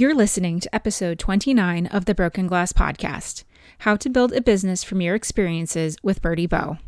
You're listening to episode 29 of the Broken Glass Podcast How to Build a Business from Your Experiences with Birdee Bow.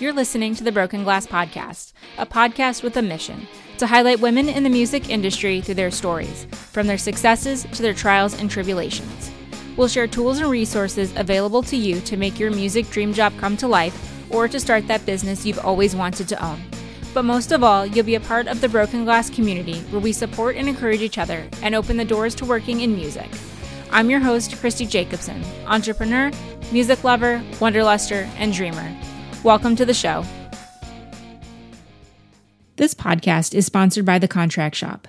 You're listening to the Broken Glass Podcast, a podcast with a mission to highlight women in the music industry through their stories, from their successes to their trials and tribulations. We'll share tools and resources available to you to make your music dream job come to life or to start that business you've always wanted to own. But most of all, you'll be a part of the Broken Glass community where we support and encourage each other and open the doors to working in music. I'm your host, Christy Jacobson, entrepreneur, music lover, wanderluster, and dreamer. Welcome to the show. This podcast is sponsored by The Contract Shop.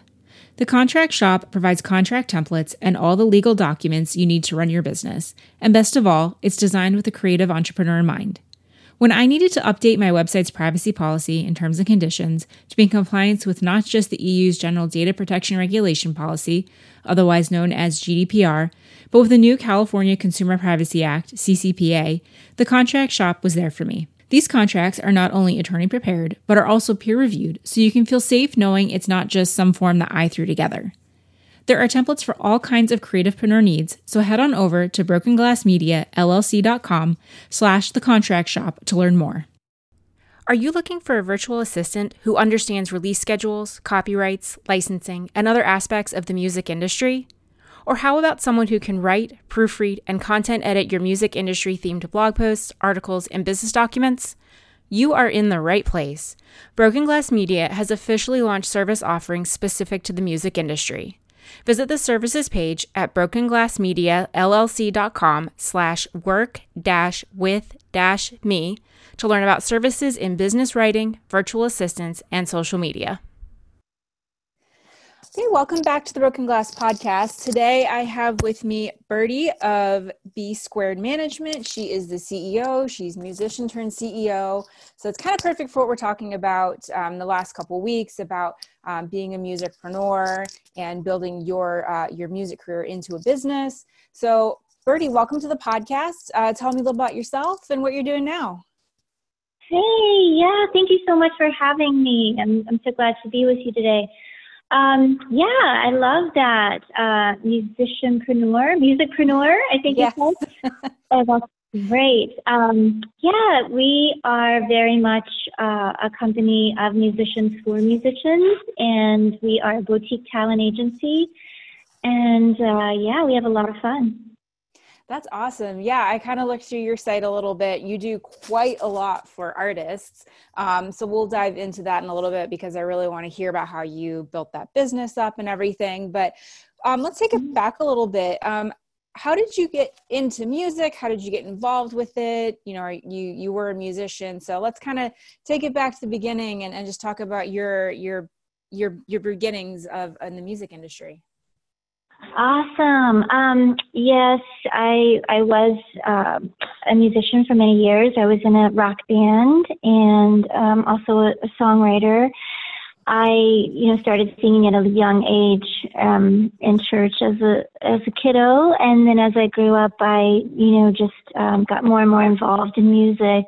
The Contract Shop provides contract templates and all the legal documents you need to run your business. And best of all, it's designed with a creative entrepreneur in mind. When I needed to update my website's privacy policy and terms and conditions to be in compliance with not just the EU's General Data Protection Regulation Policy, otherwise known as GDPR, but with the new California Consumer Privacy Act, CCPA, the contract shop was there for me. These contracts are not only attorney prepared, but are also peer reviewed, so you can feel safe knowing it's not just some form that I threw together. There are templates for all kinds of creativepreneur needs, so head on over to brokenglassmediallc.com slash the contract shop to learn more. Are you looking for a virtual assistant who understands release schedules, copyrights, licensing, and other aspects of the music industry? Or how about someone who can write, proofread, and content edit your music industry themed blog posts, articles, and business documents? You are in the right place. Broken Glass Media has officially launched service offerings specific to the music industry. Visit the services page at brokenglassmediallc.com slash work dash with dash me to learn about services in business writing, virtual assistants, and social media. Okay, welcome back to the Broken Glass Podcast. Today I have with me Birdee of B Squared Management. She is the CEO. She's musician turned CEO. So it's kind of perfect for what we're talking about um, the last couple weeks about um, being a musicpreneur and building your uh, your music career into a business. So Birdee, welcome to the podcast. Uh, tell me a little about yourself and what you're doing now. Hey, yeah, thank you so much for having me. I'm, I'm so glad to be with you today. Um, yeah, I love that. Uh, musicianpreneur, musicpreneur, I think yes. you said. oh, that's great. Um, yeah, we are very much uh, a company of musicians for musicians, and we are a boutique talent agency. And uh, yeah, we have a lot of fun. That's awesome. Yeah, I kind of looked through your site a little bit. You do quite a lot for artists. Um, so we'll dive into that in a little bit because I really want to hear about how you built that business up and everything. But um, let's take it mm-hmm. back a little bit. Um, how did you get into music? How did you get involved with it? You know, you you were a musician, so let's kind of take it back to the beginning and, and just talk about your your your your beginnings of in the music industry. Awesome. Um, yes, I I was uh, a musician for many years. I was in a rock band and um, also a, a songwriter. I you know started singing at a young age um, in church as a as a kiddo, and then as I grew up, I you know just um, got more and more involved in music,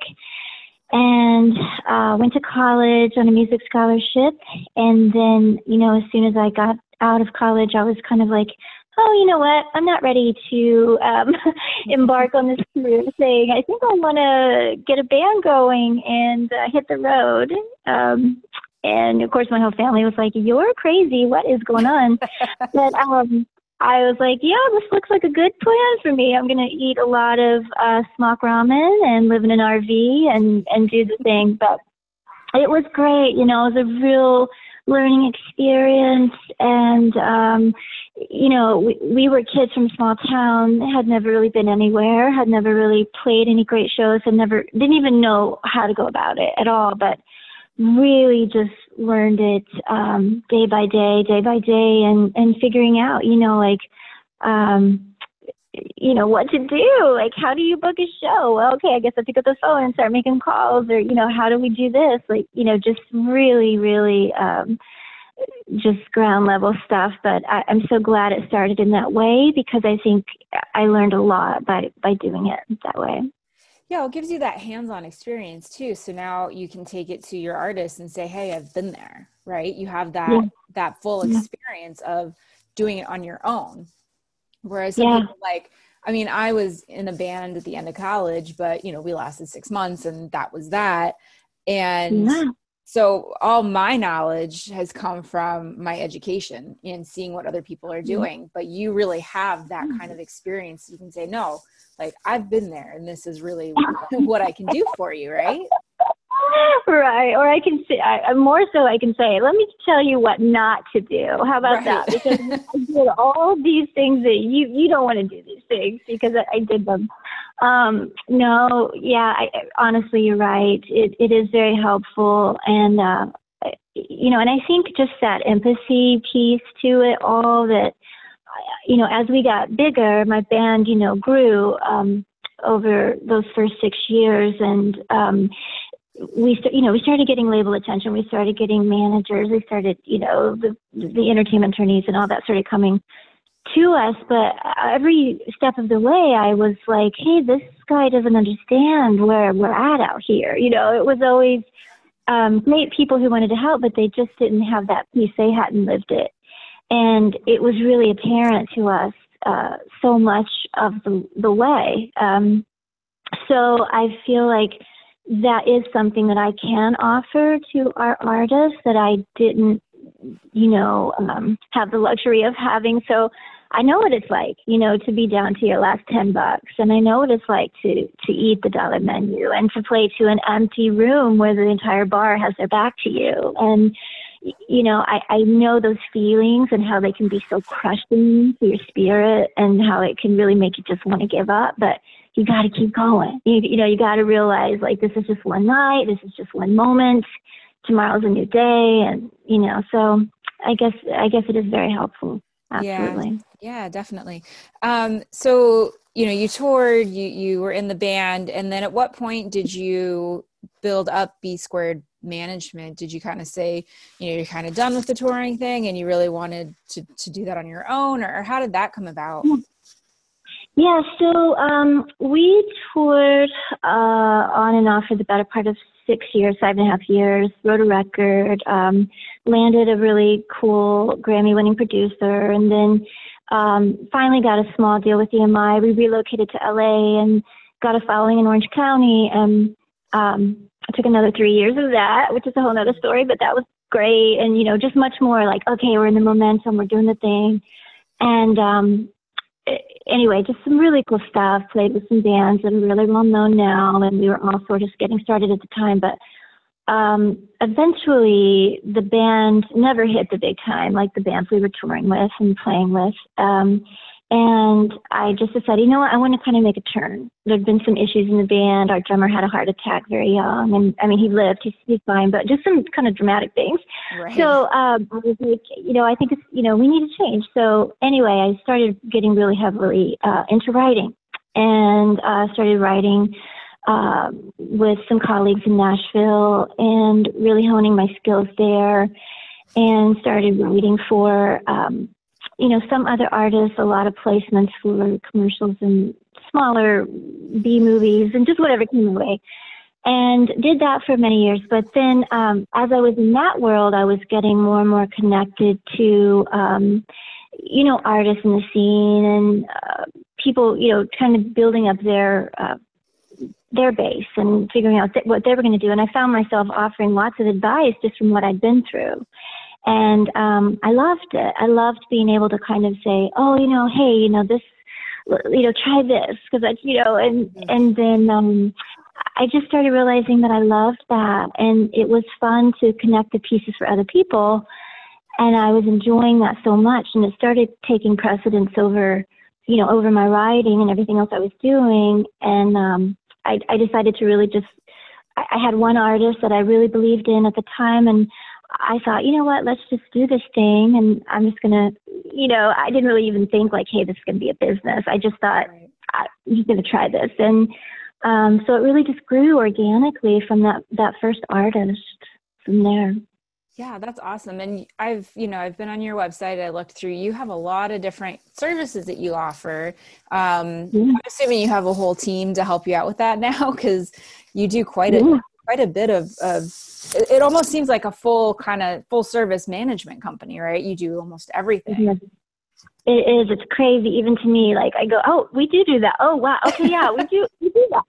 and uh, went to college on a music scholarship. And then you know as soon as I got out of college, I was kind of like, oh, you know what? I'm not ready to um, embark on this career thing. I think I want to get a band going and uh, hit the road. Um, and of course, my whole family was like, "You're crazy. What is going on?" but um, I was like, "Yeah, this looks like a good plan for me. I'm gonna eat a lot of uh, smock ramen and live in an RV and and do the thing." But it was great. You know, it was a real learning experience and um you know we, we were kids from small town had never really been anywhere had never really played any great shows had never didn't even know how to go about it at all but really just learned it um day by day day by day and and figuring out you know like um you know what to do. Like how do you book a show? Well okay i guess i pick up the phone and start making calls or you know how do we do this? Like you know just really really um just ground level stuff but I, i'm so glad it started in that way because i think i learned a lot by by doing it that way yeah it gives you that hands-on experience too so now you can take it to your artist and say hey i've been there right you have that yeah. that full experience of doing it on your own whereas yeah. people like i mean i was in a band at the end of college but you know we lasted six months and that was that and yeah. so all my knowledge has come from my education and seeing what other people are mm-hmm. doing but you really have that mm-hmm. kind of experience you can say no like I've been there and this is really what I can do for you, right? Right. Or I can say, I, more so, I can say, let me tell you what not to do. How about right. that? Because I did all these things that you, you don't want to do these things because I, I did them. Um, no, yeah, I, honestly, you're right. It, it is very helpful. And, uh, you know, and I think just that empathy piece to it all that, you know, as we got bigger, my band, you know, grew um, over those first six years, and um, we, st- you know, we started getting label attention. We started getting managers. We started, you know, the the entertainment attorneys and all that started coming to us. But every step of the way, I was like, hey, this guy doesn't understand where we're at out here. You know, it was always um, people who wanted to help, but they just didn't have that piece. They hadn't lived it. And it was really apparent to us uh, so much of the, the way. Um, so I feel like that is something that I can offer to our artists that I didn't, you know, um, have the luxury of having. So I know what it's like, you know, to be down to your last 10 bucks. And I know what it's like to, to eat the dollar menu and to play to an empty room where the entire bar has their back to you. And, you know, I, I know those feelings and how they can be so crushing to your spirit and how it can really make you just want to give up. But you got to keep going. You, you know, you got to realize like this is just one night, this is just one moment. Tomorrow's a new day, and you know. So I guess I guess it is very helpful. Absolutely. Yeah, yeah, definitely. Um, so you know, you toured, you you were in the band, and then at what point did you build up B squared management did you kind of say you know you're kind of done with the touring thing and you really wanted to, to do that on your own or, how did that come about? Yeah so um, we toured uh, on and off for the better part of six years five and a half years wrote a record um, landed a really cool grammy winning producer and then um, finally got a small deal with emi we relocated to la and got a following in orange county and um, I took another three years of that, which is a whole other story, but that was great. And, you know, just much more like, okay, we're in the momentum, we're doing the thing. And um, anyway, just some really cool stuff. Played with some bands that are really well known now, and we were all sort of getting started at the time. But um, eventually, the band never hit the big time like the bands we were touring with and playing with. Um, and I just decided, you know what, I want to kind of make a turn. There'd been some issues in the band. Our drummer had a heart attack very young, and I mean, he lived, he's, he's fine, but just some kind of dramatic things. Right. So um, I was like, you know, I think it's, you know, we need to change. So anyway, I started getting really heavily uh, into writing, and uh, started writing uh, with some colleagues in Nashville, and really honing my skills there, and started writing for. Um, you know, some other artists, a lot of placements for commercials and smaller B movies and just whatever came away. And did that for many years. But then um, as I was in that world, I was getting more and more connected to, um, you know, artists in the scene and uh, people, you know, kind of building up their. Uh, their base and figuring out th- what they were going to do. And I found myself offering lots of advice just from what I'd been through. And um, I loved it. I loved being able to kind of say, oh, you know, hey, you know, this, you know, try this because I, you know, and mm-hmm. and then um, I just started realizing that I loved that, and it was fun to connect the pieces for other people, and I was enjoying that so much, and it started taking precedence over, you know, over my writing and everything else I was doing, and um, I, I decided to really just. I, I had one artist that I really believed in at the time, and I thought, you know what, let's just do this thing. And I'm just going to, you know, I didn't really even think like, hey, this is going to be a business. I just thought, right. I'm just going to try this. And um, so it really just grew organically from that, that first artist from there. Yeah, that's awesome. And I've, you know, I've been on your website. I looked through. You have a lot of different services that you offer. Um, yeah. I'm assuming you have a whole team to help you out with that now, because you do quite a. quite a bit of. of it, it, almost seems like a full kind of full service management company, right? You do almost everything. Yeah. It is. It's crazy, even to me. Like I go, oh, we do do that. Oh, wow. Okay, yeah, we do. We do that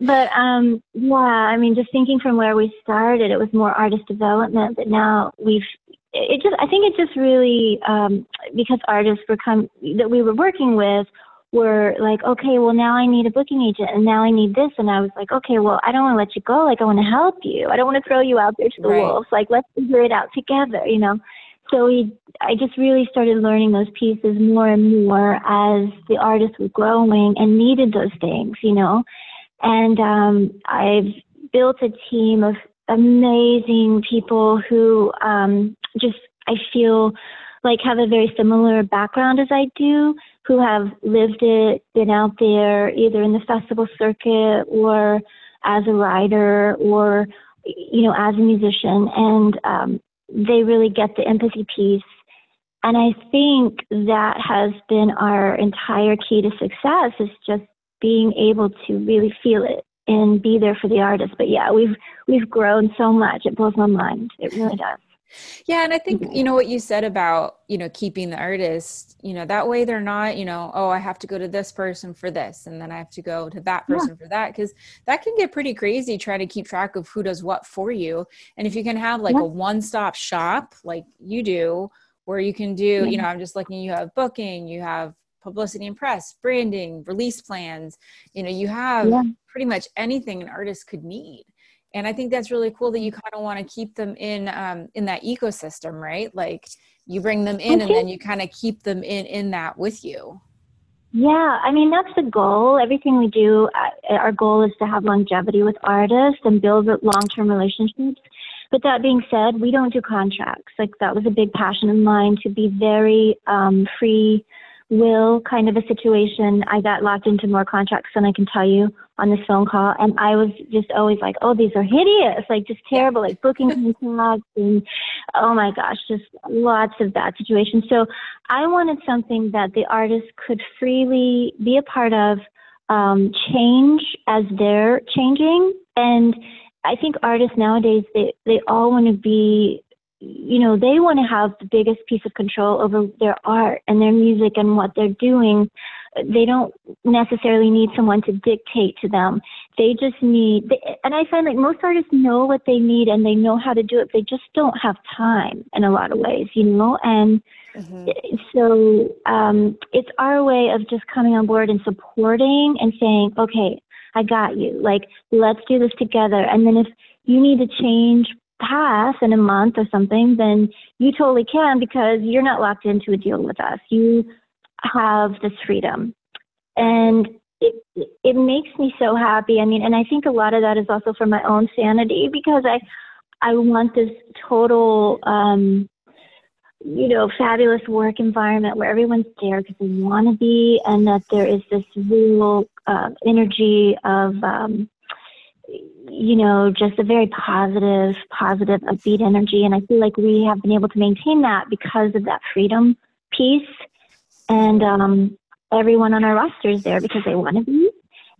but um yeah i mean just thinking from where we started it was more artist development but now we've it just i think it just really um because artists were come that we were working with were like okay well now i need a booking agent and now i need this. And i was like okay well i don't want to let you go. Like i want to help you. I don't want to throw you out there to the right. wolves. Like let's figure it out together you know? So we i just really started learning those pieces more and more as the artist was growing and needed those things you know? And um, I've built a team of amazing people who um, just, I feel like have a very similar background as I do, who have lived it, been out there either in the festival circuit or as a writer or, you know, as a musician. And um, they really get the empathy piece. And I think that has been our entire key to success is just being able to really feel it and be there for the artist. But yeah, we've we've grown so much. It blows my mind. It really does. Yeah, and I think you know what you said about, you know, keeping the artist, you know, that way they're not, you know, oh, I have to go to this person for this and then I have to go to that person yeah. for that cuz that can get pretty crazy trying to keep track of who does what for you. And if you can have like yeah. a one-stop shop like you do where you can do, yeah. you know, I'm just looking you have booking, you have publicity and press, branding, release plans. You know, you have pretty much anything an artist could need. And I think that's really cool that you kind of want to keep them in um, in that ecosystem, right? Like you bring them in, and then you kind of keep them in in that with you. Yeah, I mean that's the goal. Everything we do, uh, our goal is to have longevity with artists and build long-term relationships. But that being said, we don't do contracts. Like that was a big passion of mine to be very um, free will kind of a situation. I got locked into more contracts than I can tell you on this phone call. And I was just always like, oh, these are hideous, like just terrible, like booking contracts and oh my gosh, just lots of bad situations. So I wanted something that the artist could freely be a part of, um, change as they're changing. And I think artists nowadays, they, they all want to be you know, they want to have the biggest piece of control over their art and their music and what they're doing. They don't necessarily need someone to dictate to them. They just need, they, and I find like most artists know what they need and they know how to do it. They just don't have time in a lot of ways, you know? And mm-hmm. so um, it's our way of just coming on board and supporting and saying, okay, I got you. Like, let's do this together. And then if you need to change pass in a month or something, then you totally can because you're not locked into a deal with us. You have this freedom. And it, it makes me so happy. I mean, and I think a lot of that is also for my own sanity because I, I want this total, um, you know, fabulous work environment where everyone's there because they want to be, and that there is this real uh, energy of um, you know, just a very positive, positive, upbeat energy. And I feel like we have been able to maintain that because of that freedom piece. And um, everyone on our roster is there because they want to be.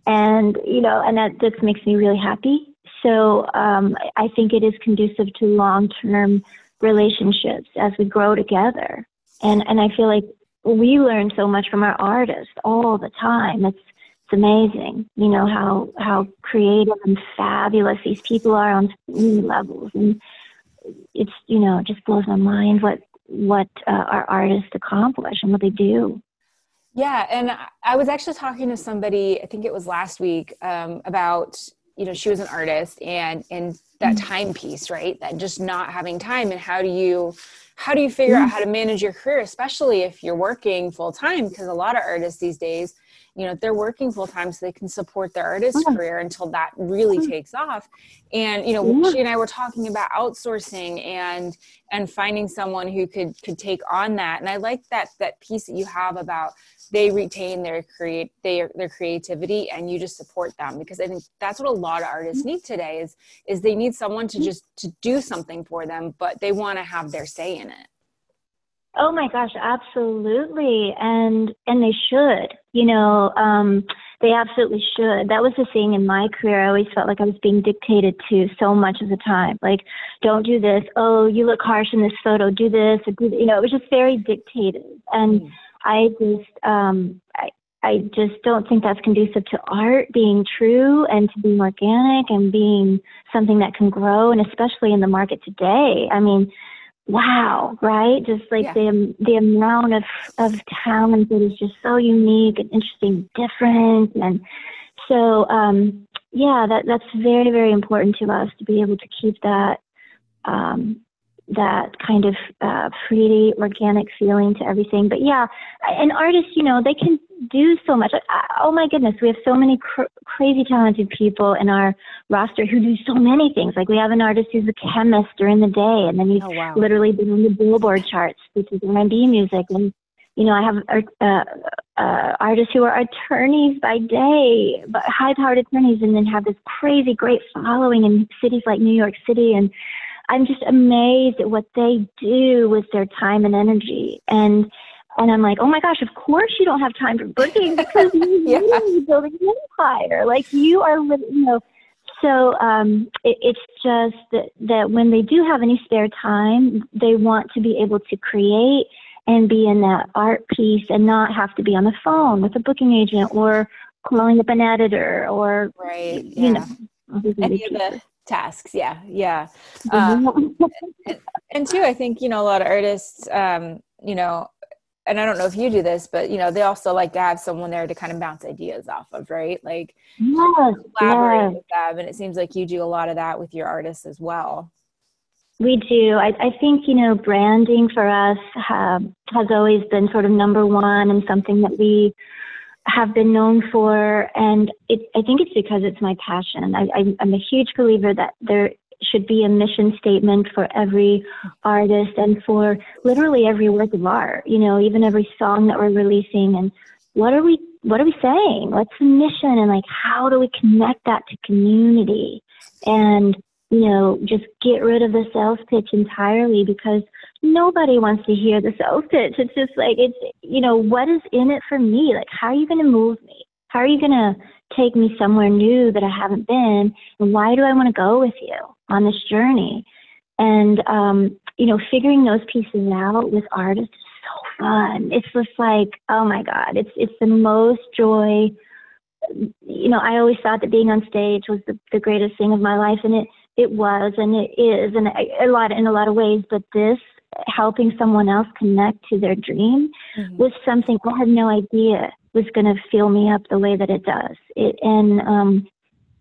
And, you know, and that just makes me really happy. So um, I think it is conducive to long term relationships as we grow together. And, and I feel like we learn so much from our artists all the time. It's, it's amazing, you know, how how creative and fabulous these people are on so many levels, and it's you know just blows my mind what what uh, our artists accomplish and what they do. Yeah, and I was actually talking to somebody, I think it was last week, um, about you know she was an artist and and that mm-hmm. time piece, right? That just not having time, and how do you how do you figure out how to manage your career, especially if you're working full time? Because a lot of artists these days you know they're working full time so they can support their artist career until that really takes off. And you know she and i were talking about outsourcing and and finding someone who could could take on that. And i like that that piece that you have about they retain their create their their creativity and you just support them because i think that's what a lot of artists need today is is they need someone to just to do something for them but they want to have their say in it. Oh my gosh absolutely. And and they should you know um they absolutely should. That was the thing in my career. I always felt like i was being dictated to so much of the time. Like don't do this. Oh you look harsh in this photo. Do this or do you know it was just very dictated. And mm I just um, I, I just don't think that's conducive to art being true and to being organic and being something that can grow and especially in the market today. I mean, wow, right? Just like yeah. the the amount of of talent that is just so unique and interesting, different, and so um, yeah, that that's very very important to us to be able to keep that um, that kind of uh, free, organic feeling to everything. But yeah, an artist, you know, they can do so much. oh my goodness, we have so many cr- crazy talented people in our roster who do so many things. Like we have an artist who's a chemist during the day, and then he's oh, wow. literally been on the Billboard charts, which is R&B music, and you know, I have uh, uh, artists who are attorneys by day, but high-powered attorneys, and then have this crazy great following in cities like New York City and I'm just amazed at what they do with their time and energy. And and I'm like, oh my gosh, of course you don't have time for booking because you're yeah. building an empire. Like you are, you know. So um, it, it's just that, that when they do have any spare time, they want to be able to create and be in that art piece and not have to be on the phone with a booking agent or calling up an editor or right, you yeah. know any of the tasks yeah yeah um, and, and two i think you know a lot of artists um, you know and I don't know if you do this, but you know, they also like to have someone there to kind of bounce ideas off of, right? Like yes, collaborate yes. with them. And it seems like you do a lot of that with your artists as well. We do. I, I think, you know, branding for us have, has always been sort of number one and something that we have been known for, and it, I think it's because it's my passion. I, I, I'm a huge believer that there should be a mission statement for every artist and for literally every work of art. You know, even every song that we're releasing, and what are we what are we saying? What's the mission, and like how do we connect that to community? And you know, just get rid of the sales pitch entirely because nobody wants to hear the sales pitch. It's just like, it's, you know, what is in it for me? Like, how are you going to move me? How are you going to take me somewhere new that I haven't been? And why do I want to go with you on this journey? And, um, you know, figuring those pieces out with artists is so fun. It's just like, oh my God, it's, it's the most joy. You know, I always thought that being on stage was the, the greatest thing of my life. And it, it was and it is and a lot in a lot of ways but this helping someone else connect to their dream mm-hmm. was something I had no idea was going to fill me up the way that it does. It and um,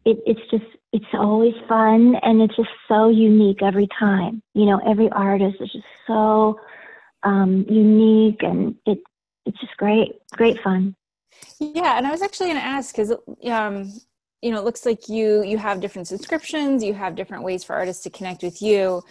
it, it's just it's always fun and it's just so unique every time. You know, every artist is just so um, unique and it it's just great, great fun. Yeah, and I was actually going to ask because um, you know it looks like you you have different subscriptions you have different ways for artists to connect with you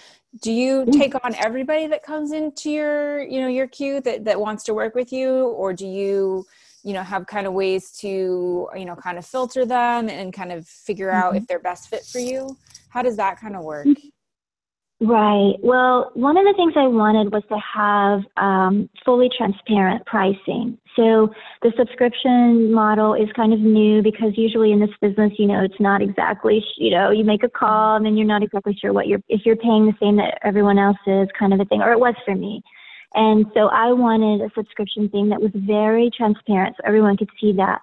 do you mm. take on everybody that comes into your you know your queue that that wants to work with you or do you you know have kind of ways to you know kind of filter them and kind of figure out mm-hmm. if they're best fit for you how does that kind of work mm-hmm. Right. Well, one of the things I wanted was to have um, fully transparent pricing. So the subscription model is kind of new because usually in this business, you know, it's not exactly, you know, you make a call and then you're not exactly sure what you're, if you're paying the same that everyone else is kind of a thing, or it was for me. And so I wanted a subscription thing that was very transparent so everyone could see that.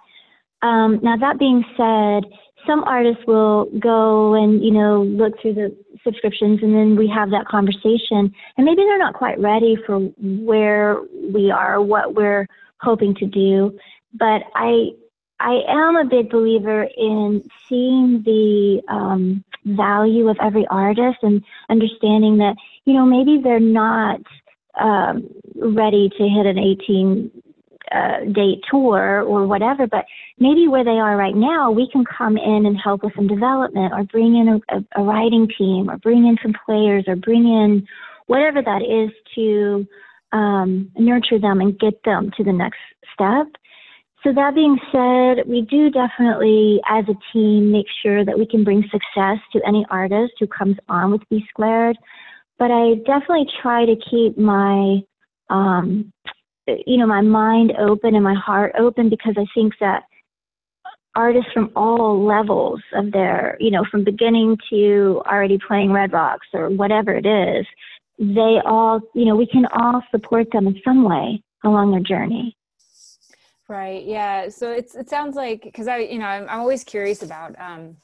Um, now, that being said, some artists will go and you know look through the subscriptions and then we have that conversation. And maybe they're not quite ready for where we are what we're hoping to do. But i i am a big believer in seeing the um, value of every artist and understanding that you know maybe they're not um, ready to hit an 18 date tour or whatever, but maybe where they are right now, we can come in and help with some development or bring in a, a, a writing team or bring in some players or bring in whatever that is to um, nurture them and get them to the next step. So that being said, we do definitely, as a team, make sure that we can bring success to any artist who comes on with B Squared. But I definitely try to keep my, um, you know, my mind open and my heart open because I think that artists from all levels of their, you know, from beginning to already playing Red Rocks or whatever it is, they all, you know, we can all support them in some way along their journey. Right. Yeah. So it's it sounds like because I you know I'm, I'm always curious about um,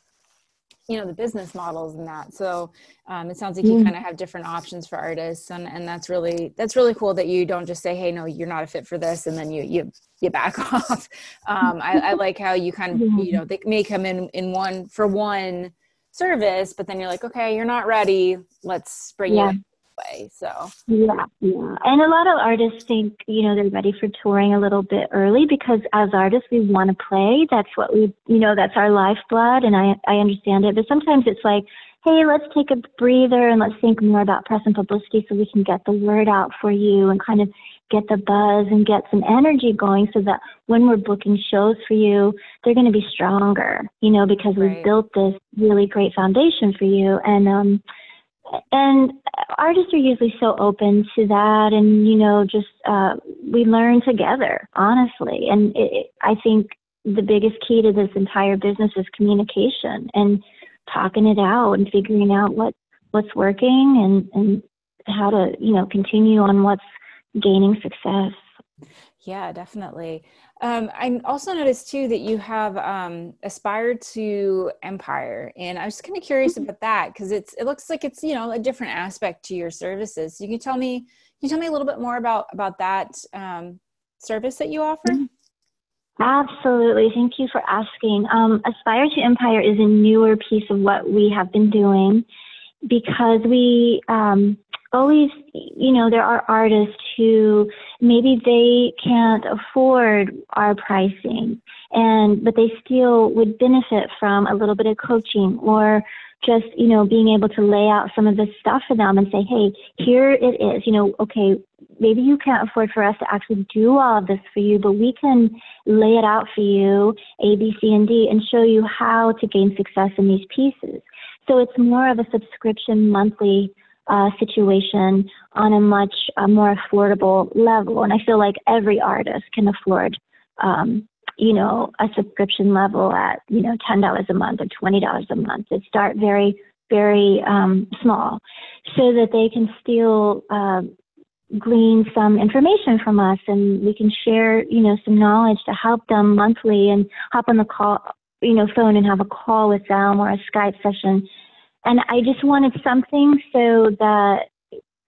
you know the business models and that. So um, it sounds like you mm. kind of have different options for artists, and and that's really that's really cool that you don't just say hey no you're not a fit for this and then you you you back off. Um, I, I like how you kind of you know they may come in in one for one service, but then you're like okay you're not ready. Let's bring yeah. you way. So yeah, yeah. And a lot of artists think you know they're ready for touring a little bit early because as artists we want to play. That's what we you know that's our lifeblood, and I I understand it. But sometimes it's like. Hey, let's take a breather and let's think more about press and publicity so we can get the word out for you and kind of get the buzz and get some energy going so that when we're booking shows for you, they're going to be stronger, you know, because right. we've built this really great foundation for you. And, um, and artists are usually so open to that and you know just uh we learn together honestly. And it, i think the biggest key to this entire business is communication and talking it out and figuring out what what's working and and how to you know continue on what's gaining success yeah definitely um, I also noticed too that you have um, Aspire to Empire, and I was just kind of curious mm-hmm. about that because it's it looks like it's you know a different aspect to your services. So You can tell me, can you tell me a little bit more about about that um, service that you offer? Mm-hmm. Absolutely. Thank you for asking. Um, Aspire to Empire is a newer piece of what we have been doing because we um, always, you know, there are artists who maybe they can't afford our pricing and, but they still would benefit from a little bit of coaching or just, you know, being able to lay out some of this stuff for them and say, hey, here it is, you know, okay, maybe you can't afford for us to actually do all of this for you, but we can lay it out for you, A, B, C, and D, and show you how to gain success in these pieces. So it's more of a subscription monthly uh, situation on a much uh, more affordable level. And I feel like every artist can afford, um, you know, a subscription level at, you know, $10 a month or $20 a month. It start very, very um, small so that they can still uh, glean some information from us and we can share, you know, some knowledge to help them monthly and hop on the call, you know, phone and have a call with them or a Skype session and I just wanted something so that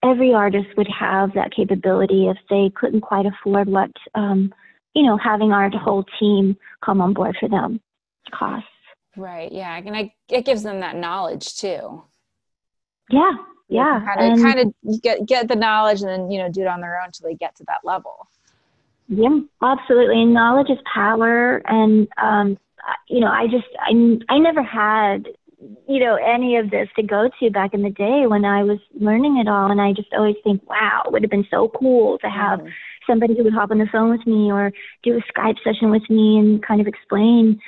every artist would have that capability if they couldn't quite afford what, um, you know, having our whole team come on board for them costs. Right. Yeah. And I, it gives them that knowledge too. Yeah. Yeah. Kind of, kind of get, get the knowledge and then, you know, do it on their own until they get to that level. Yeah, absolutely. And knowledge is power. And, um, you know, I just, I, I never had you know any of this to go to back in the day when I was learning it all and I just always think wow it would have been so cool to have mm. somebody who would hop on the phone with me or do a Skype session with me and kind of explain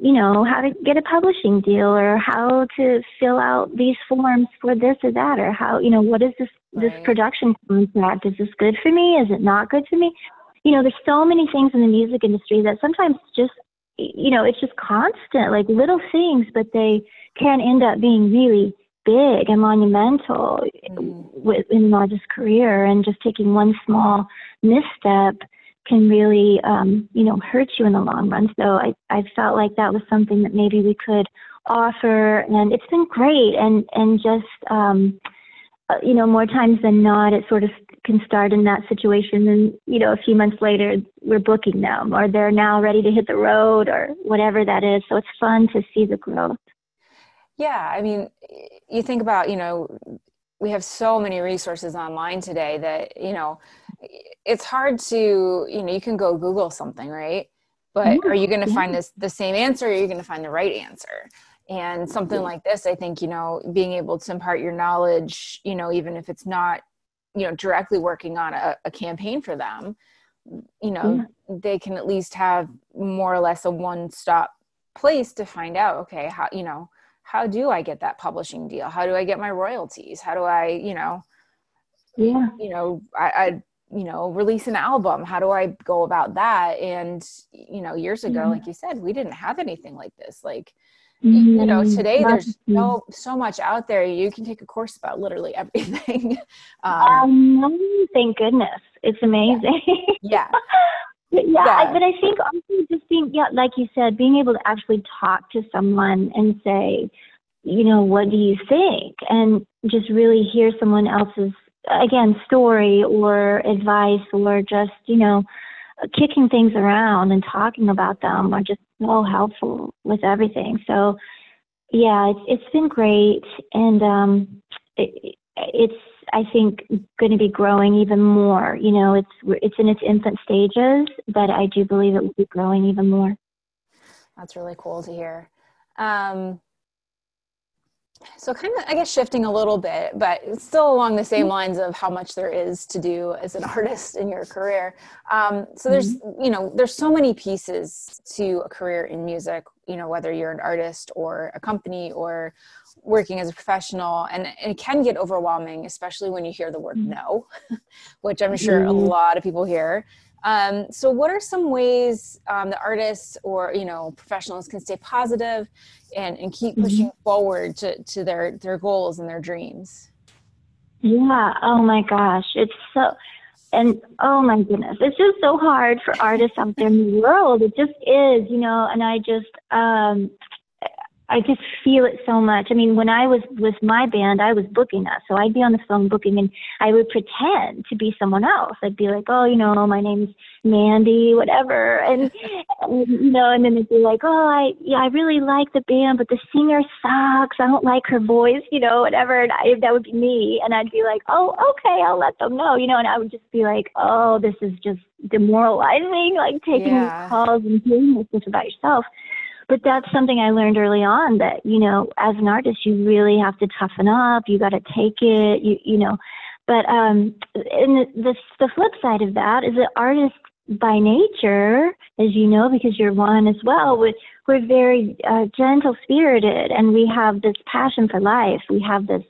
you know how to get a publishing deal or how to fill out these forms for this or that or how you know what is this right. this production contract is this good for me is it not good for me you know there's so many things in the music industry that sometimes just you know, it's just constant, like little things, but they can end up being really big and monumental mm-hmm. in artist's career. And just taking one small misstep can really, um, you know, hurt you in the long run. So I, I felt like that was something that maybe we could offer, and it's been great. And and just, um, Uh, you know, more times than not, it sort of can start in that situation. And you know a few months later we're booking them or they're now ready to hit the road or whatever that is. So it's fun to see the growth. Yeah i mean you think about you know we have so many resources online today that you know it's hard to you know you can go google something right? But mm-hmm. are you going to find this the same answer or are you going to find the right answer and something like this i think you know being able to impart your knowledge you know even if it's not you know directly working on a, a campaign for them you know yeah. they can at least have more or less a one stop place to find out okay how you know how do i get that publishing deal how do i get my royalties how do i you know yeah you know i, I you know release an album how do i go about that and you know years ago mm-hmm. like you said we didn't have anything like this like. You know today there's so so much out there. You can take a course about literally everything. Um, um thank goodness. It's amazing. Yeah. Yeah, yeah. I, but I think also just being yeah like you said being able to actually talk to someone and say you know what do you think? And just really hear someone else's again story or advice or just you know kicking things around and talking about them are just so helpful with everything. So yeah it's it's been great. And um it, it's i think going to be growing even more. You know it's it's in its infant stages but i do believe it will be growing even more. That's really cool to hear. Um so kind of i guess shifting a little bit but still along the same lines of how much there is to do as an artist in your career um, so there's mm-hmm. you know there's so many pieces to a career in music you know whether you're an artist or a company or working as a professional and, and it can get overwhelming especially when you hear the word mm-hmm. no which i'm sure a mm-hmm. lot of people hear um, so what are some ways um, the artists or you know professionals can stay positive and, and keep mm-hmm. pushing mm-hmm. forward to, to their, their goals and their dreams? Yeah. Oh my gosh. It's so, and oh my goodness, it's just so hard for artists out there in the world. It just is, you know, and I just, um, I just feel it so much. I mean, when I was with my band, I was booking us. So I'd be on the phone booking and I would pretend to be someone else. I'd be like, oh, you know, my name's Mandy, whatever. And, and you know, and then they'd be like, oh, I, yeah, I really like the band, but the singer sucks. I don't like her voice, you know, whatever. And I, that would be me. And I'd be like, oh, okay, I'll let them know, you know, and I would just be like, oh, this is just demoralizing, like taking yeah. these calls and hearing this stuff about yourself but that's something I learned early on that, you know, as an artist, you really have to toughen up. You got to take it, you, you know. But, um, and the, the, flip side of that is that artists by nature, as you know, because you're one as well, we're, we're very uh, gentle spirited and we have this passion for life. We have this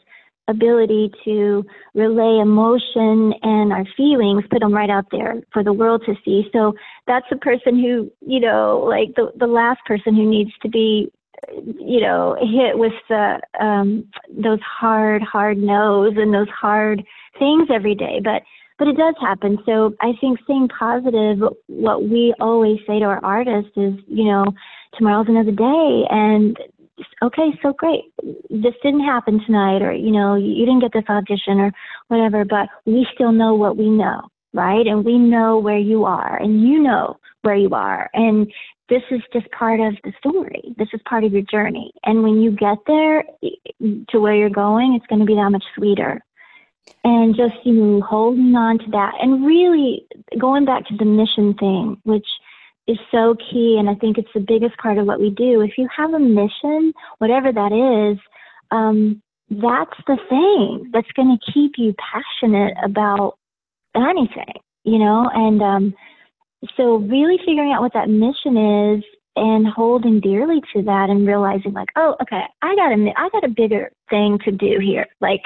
ability to relay emotion and our feelings, put them right out there for the world to see. So that's the person who, you know, like the, the last person who needs to be, you know, hit with the, um, those hard, hard no's and those hard things every day. But, but it does happen. So I think staying positive, what we always say to our artists is, you know, tomorrow's another day and okay, so great. This didn't happen tonight, or, you know, you didn't get this audition or whatever, but we still know what we know, right? And we know where you are, and you know where you are. And this is just part of the story. This is part of your journey. And when you get there to where you're going, it's going to be that much sweeter. And just, you know, holding on to that and really going back to the mission thing, which is so key. And I think it's the biggest part of what we do. If you have a mission, whatever that is, um, that's the thing that's going to keep you passionate about anything, you know? And um, so, really figuring out what that mission is and holding dearly to that and realizing like oh okay i got a i got a bigger thing to do here like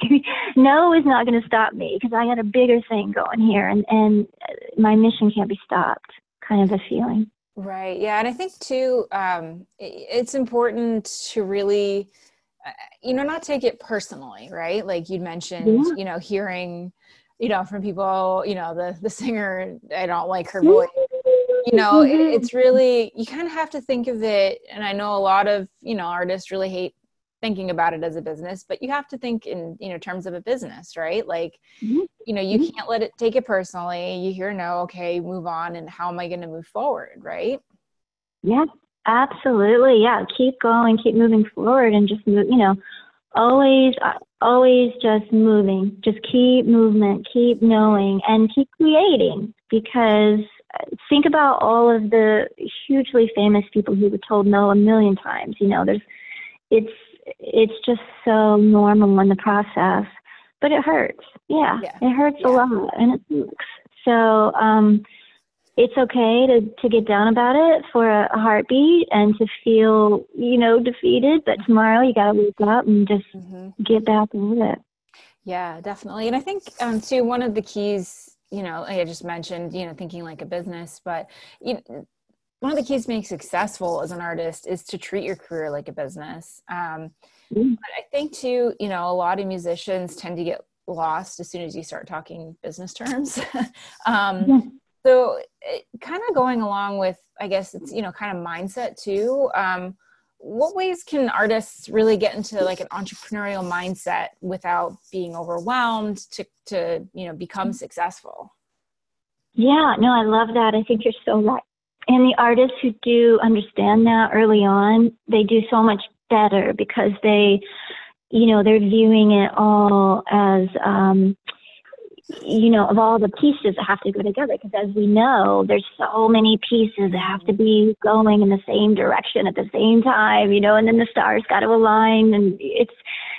no is not going to stop me because i got a bigger thing going here and and my mission can't be stopped kind of a feeling Right. Yeah. And I think too, um, it's important to really, uh, you know, not take it personally, right? Like you mentioned, yeah. you know, hearing, you know, from people, you know, the, the singer, I don't like her voice. You know, it, mm-hmm. it's really, you kind of have to think of it. And I know a lot of, you know, artists really hate thinking about it as a business but you have to think in you know terms of a business right like mm-hmm. you know you mm-hmm. can't let it take it personally you hear no okay move on and how am i going to move forward right yeah absolutely yeah keep going keep moving forward and just move you know always, always just moving. Just keep movement, keep knowing, and keep creating because think about all of the hugely famous people who were told no a million times. You know, there's, it's, it's just so normal in the process, but it hurts. Yeah, yeah. it hurts yeah. a lot, and it sucks. So, um, it's okay to to get down about it for a, a heartbeat and to feel you know defeated but tomorrow you got to wake up and just mm-hmm. get back with it yeah definitely and i think um too one of the keys you know i just mentioned you know thinking like a business but you know, one of the keys to being successful as an artist is to treat your career like a business um mm-hmm. but i think too you know a lot of musicians tend to get lost as soon as you start talking business terms um yeah so, eh, kind of going along with, I guess it's you know kind of mindset too. Um, what ways can artists really get into like an entrepreneurial mindset without being overwhelmed to to you know become successful? Yeah, no, I love that. I think you're so right. And the artists who do understand that early on, they do so much better because they, you know, they're viewing it all as um, you know, of all the pieces that have to go together. Because as we know, there's so many pieces that have to be going in the same direction at the same time, you know, and then the stars got to align, and it's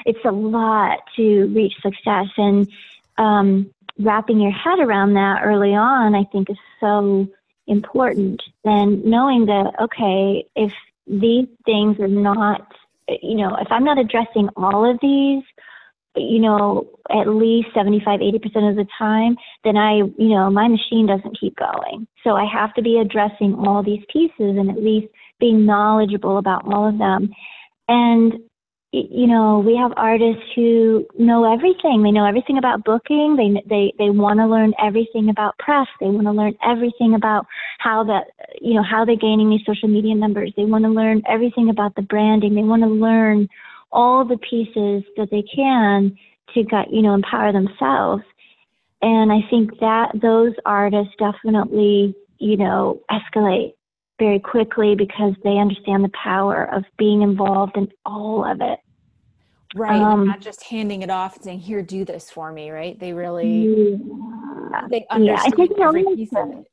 it's a lot to reach success. And um, wrapping your head around that early on, I think, is so important. And knowing that, okay, if these things are not, you know, if I'm not addressing all of these you know, at least 75, 80% of the time, then I, you know, my machine doesn't keep going. So I have to be addressing all these pieces and at least being knowledgeable about all of them. And, you know, we have artists who know everything. They know everything about booking. They, they, they want to learn everything about press. They want to learn everything about how that, you know, how they're gaining these social media numbers. They want to learn everything about the branding. They want to learn all the pieces that they can to get, you know, empower themselves. And I think that those artists definitely, you know, escalate very quickly because they understand the power of being involved in all of it. Right. Um, not just handing it off and saying, here, do this for me, right? They really, yeah. they understand yeah, I every piece of it.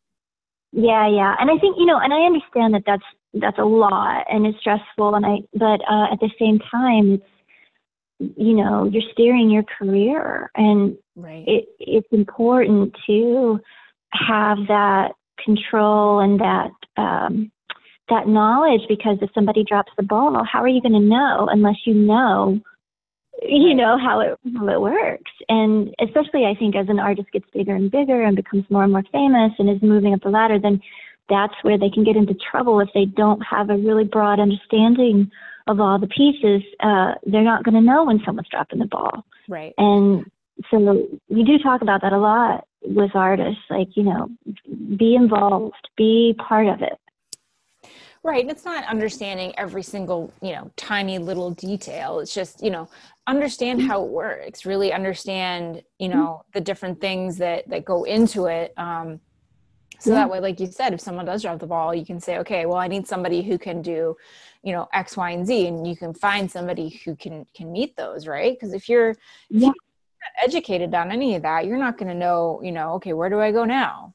Yeah, yeah. And I think, you know, and I understand that that's that's a lot and it's stressful and i but uh, at the same time it's you know you're steering your career and right. it it's important to have that control and that um that knowledge because if somebody drops the ball how are you going to know unless you know you know how it how it works and especially i think as an artist gets bigger and bigger and becomes more and more famous and is moving up the ladder then that's where they can get into trouble if they don't have a really broad understanding of all the pieces. Uh, they're not going to know when someone's dropping the ball. Right. And so we do talk about that a lot with artists, like, you know, be involved, be part of it. Right. And it's not understanding every single, you know, tiny little detail. It's just, you know, understand mm-hmm. how it works, really understand, you know, mm-hmm. the different things that that go into it. Um, so yeah. that way like you said if someone does drop the ball you can say okay well i need somebody who can do you know x y and z and you can find somebody who can can meet those right because if you're, yeah. if you're educated on any of that you're not going to know you know okay where do i go now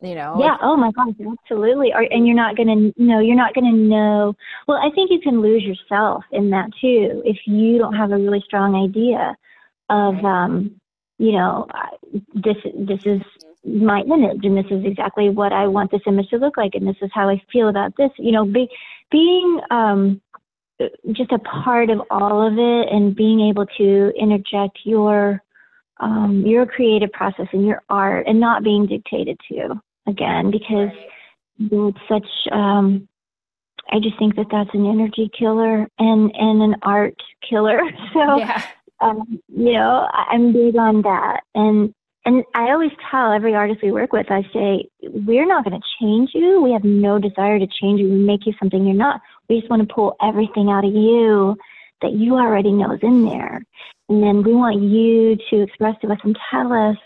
you know? Yeah oh my gosh absolutely. Or, and you're not going to you know you're not going to know. Well i think you can lose yourself in that too if you don't have a really strong idea of um you know this this is my image and this is exactly what I want this image to look like and this is how I feel about this. You know, be, being um, just a part of all of it and being able to interject your um, your creative process and your art and not being dictated to again because it's such um, I just think that that's an energy killer and and an art killer. So yeah. um, you know, I'm big on that and and I always tell every artist we work with, I say, we're not going to change you. We have no desire to change you We make you something you're not. We just want to pull everything out of you that you already know is in there. And then we want you to express to us and tell us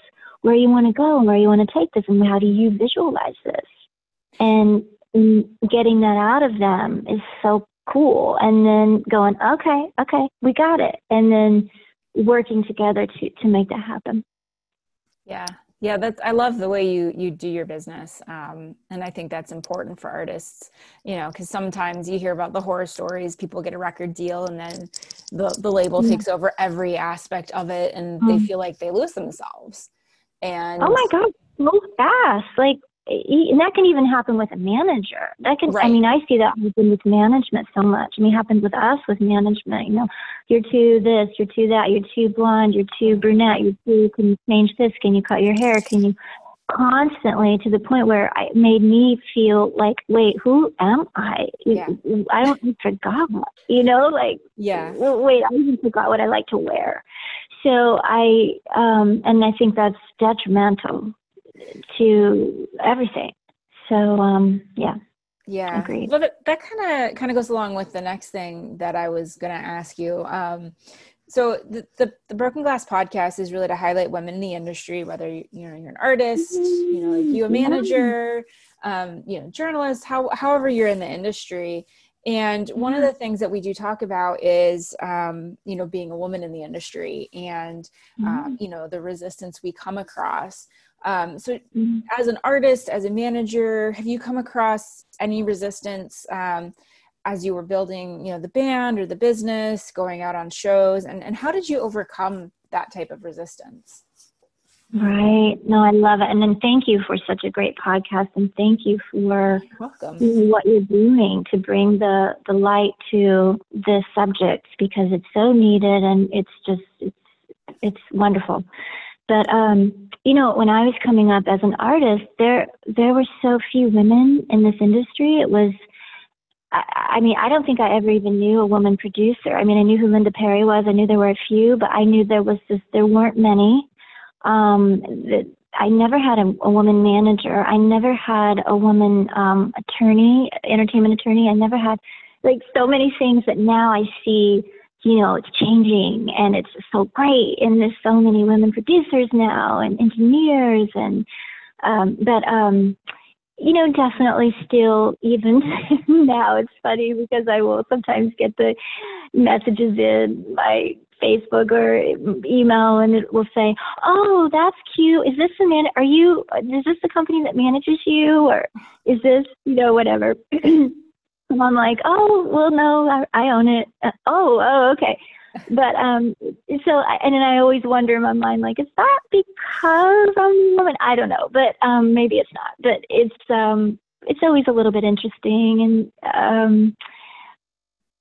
where you want to go and where you want to take this and how do you visualize this. And getting that out of them is so cool. And then going, okay, okay, we got it. And then working together to, to make that happen. Yeah. Yeah, that's I love the way you you do your business, um, and I think that's important for artists. You know, because sometimes you hear about the horror stories. People get a record deal, and then the the label mm takes over every aspect of it, and they feel like they lose themselves. And oh my god, so fast! Like and that can even happen with a manager. That can, right. I mean, I see that happen with management so much. I mean, it happens with us with management. You know, you're too this, you're too that, you're too blonde, you're too brunette, you're too, can you change this? Can you cut your hair? Can you constantly to the point where it made me feel like, wait, who am I? Yeah. I don't I forgot, you know, like, yeah, wait, I even forgot what I like to wear. So I, um, and I think that's detrimental to everything. So um, yeah. Yeah. Agreed. Well, that kind of kind of goes along with the next thing that I was going to ask you. Um, so the, the, the broken glass podcast is really to highlight women in the industry whether you, you know you're an artist you know like you a manager um, you know journalist how, however you're in the industry and one of the things that we do talk about is um, you know being a woman in the industry and um, you know the resistance we come across um, so, mm-hmm. as an artist, as a manager, have you come across any resistance um, as you were building, you know, the band or the business, going out on shows, and and how did you overcome that type of resistance? Right. No, I love it. And then thank you for such a great podcast and thank you for what you're doing to bring the, the light to this subject because it's so needed and it's just it's it's wonderful. But um, you know, when I was coming up as an artist, there there were so few women in this industry. It was, I, I mean, I don't think I ever even knew a woman producer. I mean, I knew who Linda Perry was. I knew there were a few, but I knew there was just there weren't many. Um, I never had a, a woman manager. I never had a woman um, attorney, entertainment attorney. I never had like so many things that now I see you know, it's changing and it's so great. And there's so many women producers now and engineers and, um, but, um, you know, definitely still even now it's funny because I will sometimes get the messages in my Facebook or email and it will say, Oh, that's cute. Is this the man, are you, is this the company that manages you or is this, you know, whatever. And I'm like, oh, well, no, I, I own it. Uh, oh, oh, okay. But um, so I, and then I always wonder in my mind, like, is that because I'm a woman? I don't know, but um, maybe it's not. But it's um, it's always a little bit interesting, and um,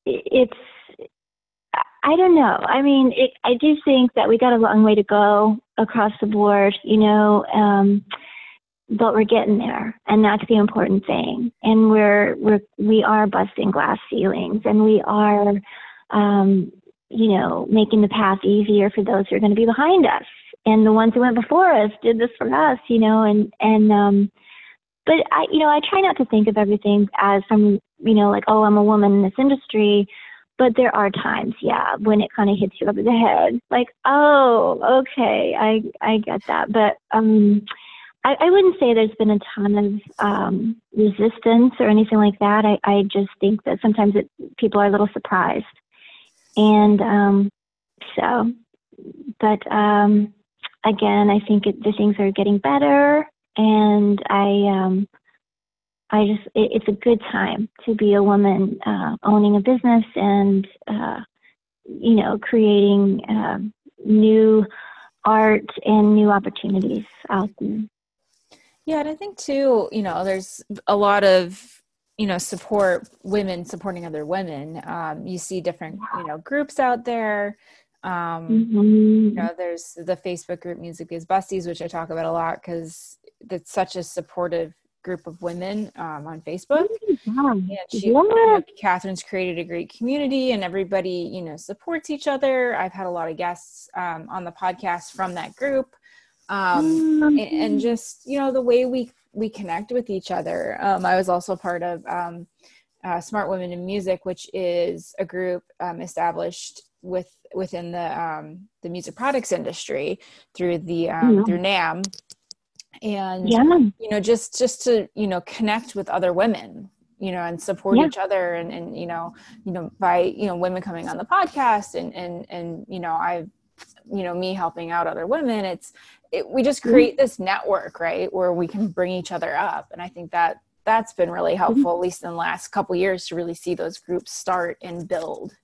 it's I don't know. I mean, it, I do think that we got a long way to go across the board. You know, um, but we're getting there and that's the important thing and we're we're we are busting glass ceilings and we are um you know making the path easier for those who are going to be behind us and the ones who went before us did this for us you know and and um but i you know i try not to think of everything as some you know like oh i'm a woman in this industry but there are times yeah when it kind of hits you over the head like oh okay i i get that but um I, I wouldn't say there's been a ton of um, resistance or anything like that. I, I just think that sometimes it, people are a little surprised. And um, so, but um, again, I think it, the things are getting better, and I, um, I just, it, it's a good time to be a woman uh, owning a business and, uh, you know, creating uh, new art and new opportunities out there. Yeah, and I think too, you know, there's a lot of you know support women supporting other women. Um, you see different you know groups out there. Um, mm-hmm. You know, there's the Facebook group Music Biz Besties, which I talk about a lot because it's such a supportive group of women um, on Facebook. Yeah. And she, yeah. you know, Catherine's created a great community, and everybody you know supports each other. I've had a lot of guests um, on the podcast from that group um, mm-hmm. and, and, just you know the way we we connect with each other. Um, I was also part of um, uh, Smart Women in Music, which is a group um, established with within the um, the music products industry through the um, yeah. through NAMM, and yeah. you know just just to you know connect with other women you know and support yeah. each other and and you know you know by you know women coming on the podcast and and and you know i you know me helping out other women it's it, we just mm-hmm. create this network right where we can bring each other up and i think that that's been really mm-hmm. helpful at least in the last couple years to really see those groups start and build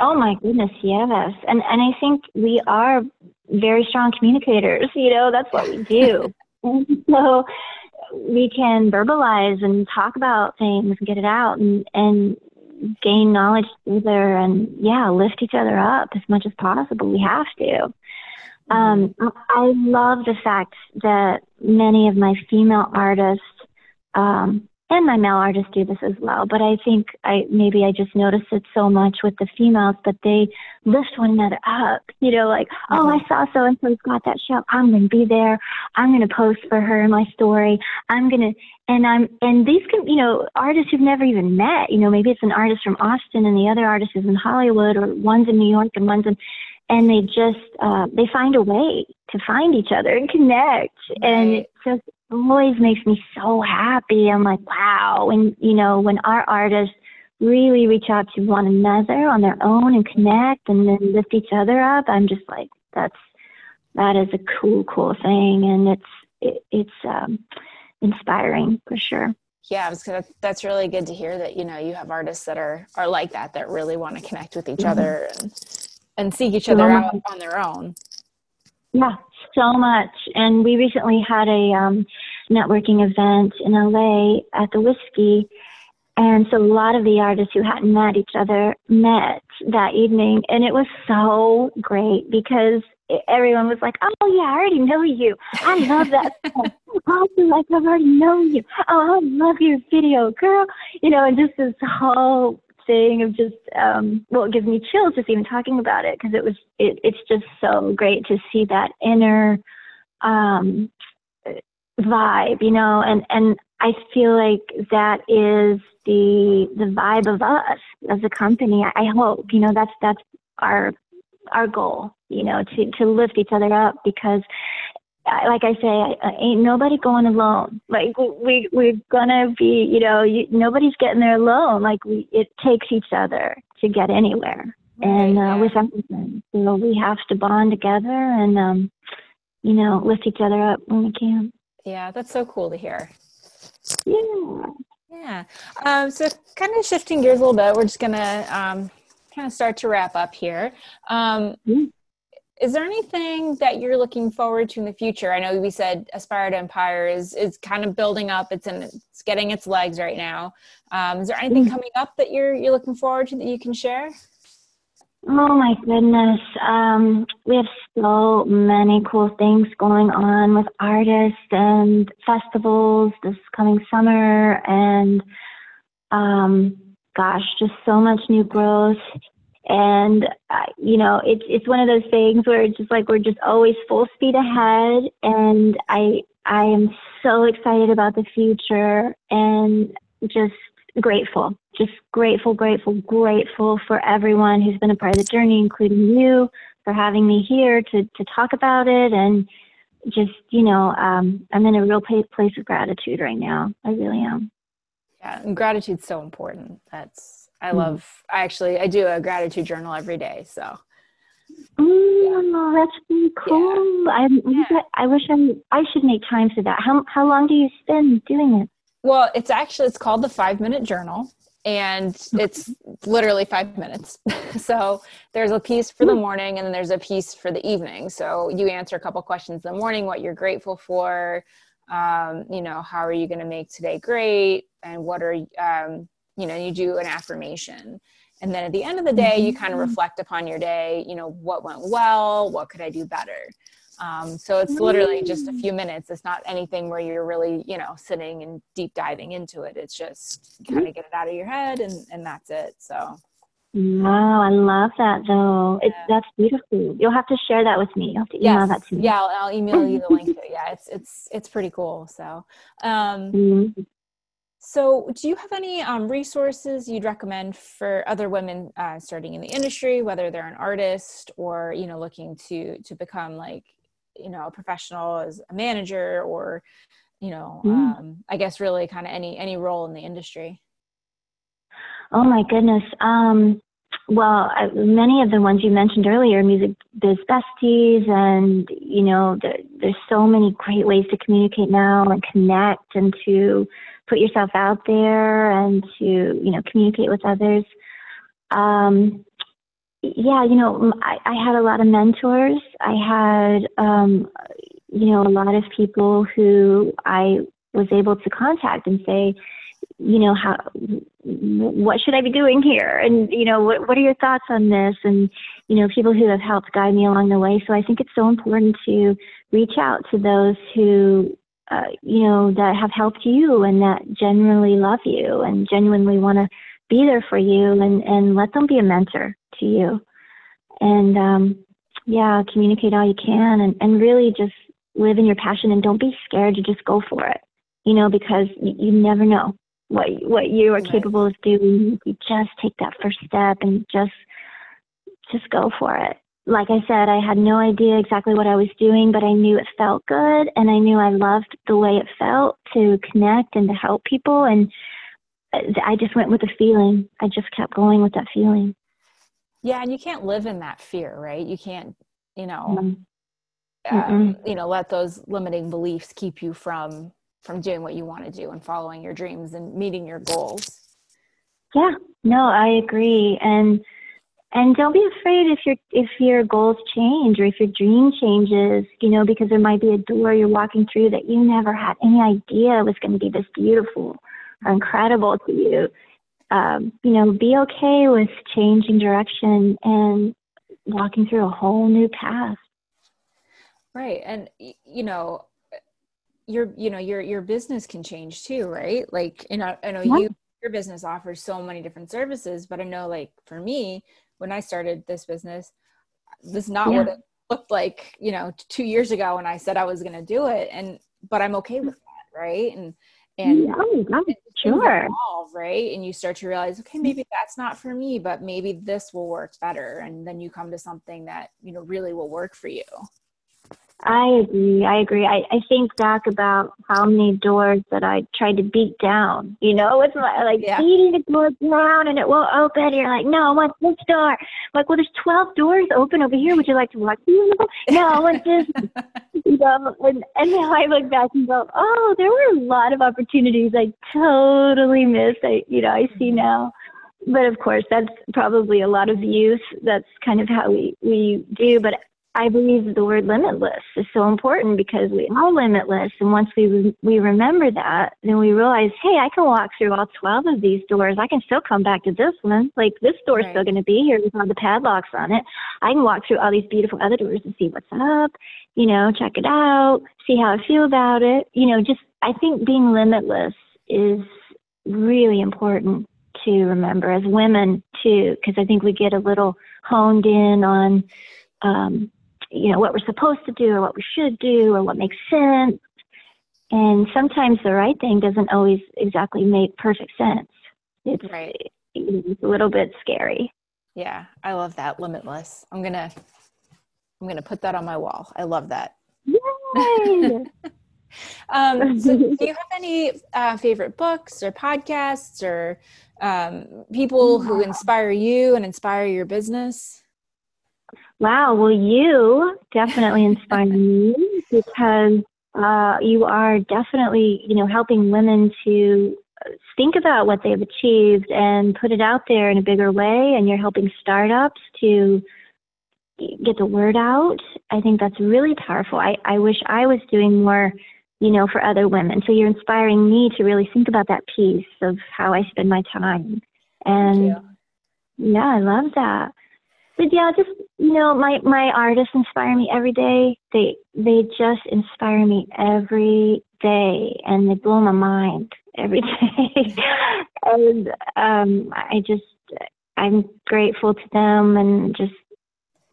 oh my goodness yes. And and i think we are very strong communicators you know that's what we do. So we can verbalize and talk about things and get it out and and gain knowledge together and yeah lift each other up as much as possible. We have to. Um, I love the fact that many of my female artists um, and my male artists do this as well. But I think I maybe I just noticed it so much with the females, but they lift one another up. You know, like oh, I saw so and so's got that show. I'm going to be there. I'm going to post for her in my story. I'm going to and I'm and these can you know artists who've never even met. You know, maybe it's an artist from Austin and the other artist is in Hollywood, or one's in New York and one's in and they just uh, they find a way to find each other and connect right. and it just always makes me so happy i'm like wow and you know when our artists really reach out to one another on their own and connect and then lift each other up i'm just like that's that is a cool cool thing and it's it, it's um inspiring for sure yeah gonna, that's really good to hear that you know you have artists that are are like that that really want to connect with each mm-hmm. other and and seek each other out on their own. Yeah, so much. And we recently had a um, networking event in LA at the Whisky. And so a lot of the artists who hadn't met each other met that evening. And it was so great because everyone was like, oh, yeah, I already know you. I love that song. Oh, like, I've already known you. Oh, I love your video, girl. You know, and just this whole thing of just um well it gives me chills just even talking about it because it was it, it's just so great to see that inner um vibe you know and and i feel like that is the the vibe of us as a company i, I hope you know that's that's our our goal you know to to lift each other up because like I say, ain't nobody going alone. Like we we're gonna be, you know, you, nobody's getting there alone. Like we, it takes each other to get anywhere, and uh, with everything. So we have to bond together and, um, you know, lift each other up when we can. Yeah, that's so cool to hear. Yeah. Yeah. Um, so kind of shifting gears a little bit, we're just gonna um, kind of start to wrap up here. Um, mm is there anything that you're looking forward to in the future? I know we said Aspire to Empire is is kind of building up. It's in it's getting its legs right now. Um, is there anything coming up that you're you're looking forward to that you can share? Oh my goodness. Um, we have so many cool things going on with artists and festivals this coming summer and um, gosh, just so much new growth and uh, you know it's it's one of those things where it's just like we're just always full speed ahead and i i am so excited about the future and just grateful just grateful grateful grateful for everyone who's been a part of the journey including you for having me here to to talk about it and just you know um i'm in a real place of gratitude right now i really am yeah and gratitude's so important that's I mm love. I actually I do a gratitude journal every day. So. Oh, yeah. that's really cool. Yeah. I yeah. I wish I I should make time for that. How how long do you spend doing it? Well, it's actually it's called the five minute journal, and it's literally five minutes. so there's a piece for the morning, and then there's a piece for the evening. So you answer a couple questions in the morning, what you're grateful for. Um, you know, how are you going to make today great, and what are um, you know you do an affirmation and then at the end of the day you kind of mm-hmm. reflect upon your day you know what went well what could i do better um, so it's literally just a few minutes it's not anything where you're really you know sitting and deep diving into it it's just kind of get it out of your head and and that's it so Wow, I love that though. Yeah. It's that's beautiful. You'll have to share that with me. You'll have to email yes. that to me. Yeah, I'll, I'll email you the link to it. Yeah, it's it's it's pretty cool. So, um, mm-hmm. So, do you have any um, resources you'd recommend for other women uh, starting in the industry, whether they're an artist or you know looking to to become like you know a professional as a manager or you know mm. um, i guess really kind of any any role in the industry oh my goodness um, well I, many of the ones you mentioned earlier music biz besties and you know there, there's so many great ways to communicate now and connect and to put yourself out there and to you know communicate with others um, yeah, you know, I, I had a lot of mentors. I had, um, you know, a lot of people who I was able to contact and say, you know, how, what should I be doing here? And, you know, what, what are your thoughts on this? And, you know, people who have helped guide me along the way. So I think it's so important to reach out to those who, uh, you know, that have helped you and that genuinely love you and genuinely want to be there for you and, and let them be a mentor to you. And um, yeah, communicate all you can and, and really just live in your passion and don't be scared to just go for it. You know, because you, you never know what what you are right. capable of doing. You just take that first step and just just go for it. Like I said, I had no idea exactly what I was doing, but I knew it felt good and I knew I loved the way it felt to connect and to help people and uh, I just went with the feeling. I just kept going with that feeling. Yeah, and you can't live in that fear, right? You can't, you know, mm-hmm. um, you know, let those limiting beliefs keep you from from doing what you want to do and following your dreams and meeting your goals. Yeah, no, I agree, and and don't be afraid if your if your goals change or if your dream changes, you know, because there might be a door you're walking through that you never had any idea was going to be this beautiful or incredible to you. Um, you know, be okay with changing direction and walking through a whole new path. Right. And, you know, your, you know, your, your business can change too, right? Like, you know, I know yeah. you, your business offers so many different services, but I know like for me, when I started this business, this is not yeah. what it looked like, you know, two years ago when I said I was going to do it. And, but I'm okay with that. Right. And, and yeah, oh, sure. evolve, right? And you start to realize okay maybe that's not for me but maybe this will work better. And then you come to something that you know really will work for you I agree. I agree. I, I think back about how many doors that I tried to beat down, you know, with my like yeah. beating the door down and it won't open. You're like, no, I want this door. I'm like, well, there's 12 doors open over here. Would you like to walk through? No, I want this. you know, and, and now I look back and go, oh, there were a lot of opportunities I totally missed. I, you know, I see mm-hmm. now but of course that's probably a lot of youth that's kind of how we we do but I believe the word limitless is so important because we are limitless. And once we, re- we remember that, then we realize, hey, I can walk through all 12 of these doors. I can still come back to this one. Like this door's right. still going to be here with all the padlocks on it. I can walk through all these beautiful other doors and see what's up, you know, check it out, see how I feel about it. You know, just, I think being limitless is really important to remember as women too, because I think we get a little honed in on, um, you know, what we're supposed to do or what we should do or what makes sense. And sometimes the right thing doesn't always exactly make perfect sense. It's, right. it's a little bit scary. Yeah, I love that. Limitless. I'm gonna I'm gonna put that on my wall. I love that. Yay! um, so do you have any uh, favorite books or podcasts or um, people who inspire you and inspire your business? Wow. Well, you definitely inspire me because uh, you are definitely, you know, helping women to think about what they've achieved and put it out there in a bigger way. And you're helping startups to get the word out. I think that's really powerful. I, I wish I was doing more, you know, for other women. So you're inspiring me to really think about that piece of how I spend my time. And yeah, I love that but yeah, just you know, my my artists inspire me every day. They they just inspire me every day, and they blow my mind every day. and um, I just I'm grateful to them, and just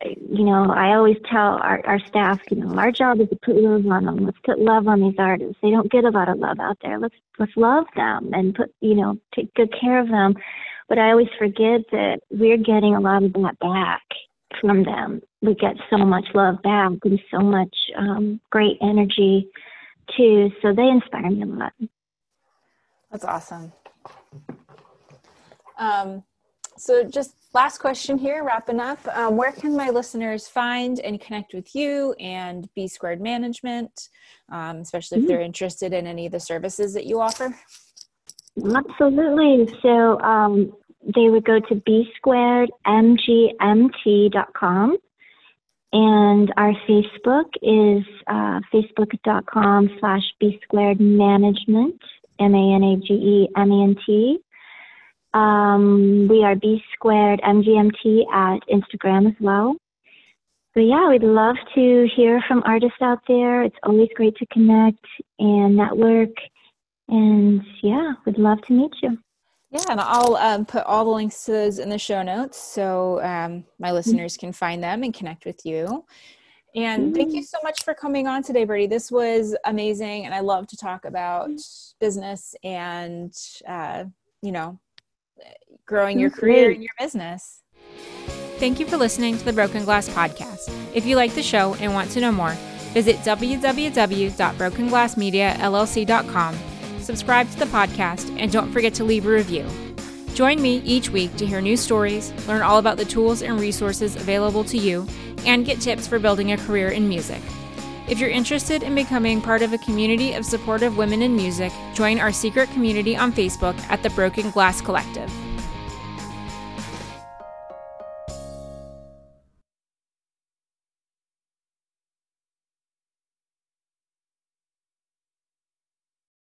you know, I always tell our our staff, you know, our job is to put love on them. Let's put love on these artists. They don't get a lot of love out there. Let's let's love them and put you know take good care of them but I always forget that we're getting a lot of that back from them. We get so much love back and so much um, great energy too. So they inspire me a lot. That's awesome. Um, so just last question here, wrapping up. Um, where can my listeners find and connect with you and B Squared Management, um, especially if mm-hmm. they're interested in any of the services that you offer? Absolutely. So um, they would go to bsquaredmgmt.com. And our Facebook is uh, facebook.com slash B squared management, M A N A G E M E N T. Um, we are B squared MGMT at Instagram as well. So yeah, we'd love to hear from artists out there. It's always great to connect and network. And yeah, we'd love to meet you. Yeah, and I'll um, put all the links to those in the show notes so um, my mm-hmm. listeners can find them and connect with you. And mm-hmm. thank you so much for coming on today, Birdee. This was amazing, and I love to talk about business and uh, you know growing your career and your business. Thank you for listening to the Broken Glass Podcast. If you like the show and want to know more, visit www.brokenglassmediallc.com subscribe to the podcast, and don't forget to leave a review. Join me each week to hear new stories, learn all about the tools and resources available to you, and get tips for building a career in music. If you're interested in becoming part of a community of supportive women in music, join our secret community on Facebook at the Broken Glass Collective.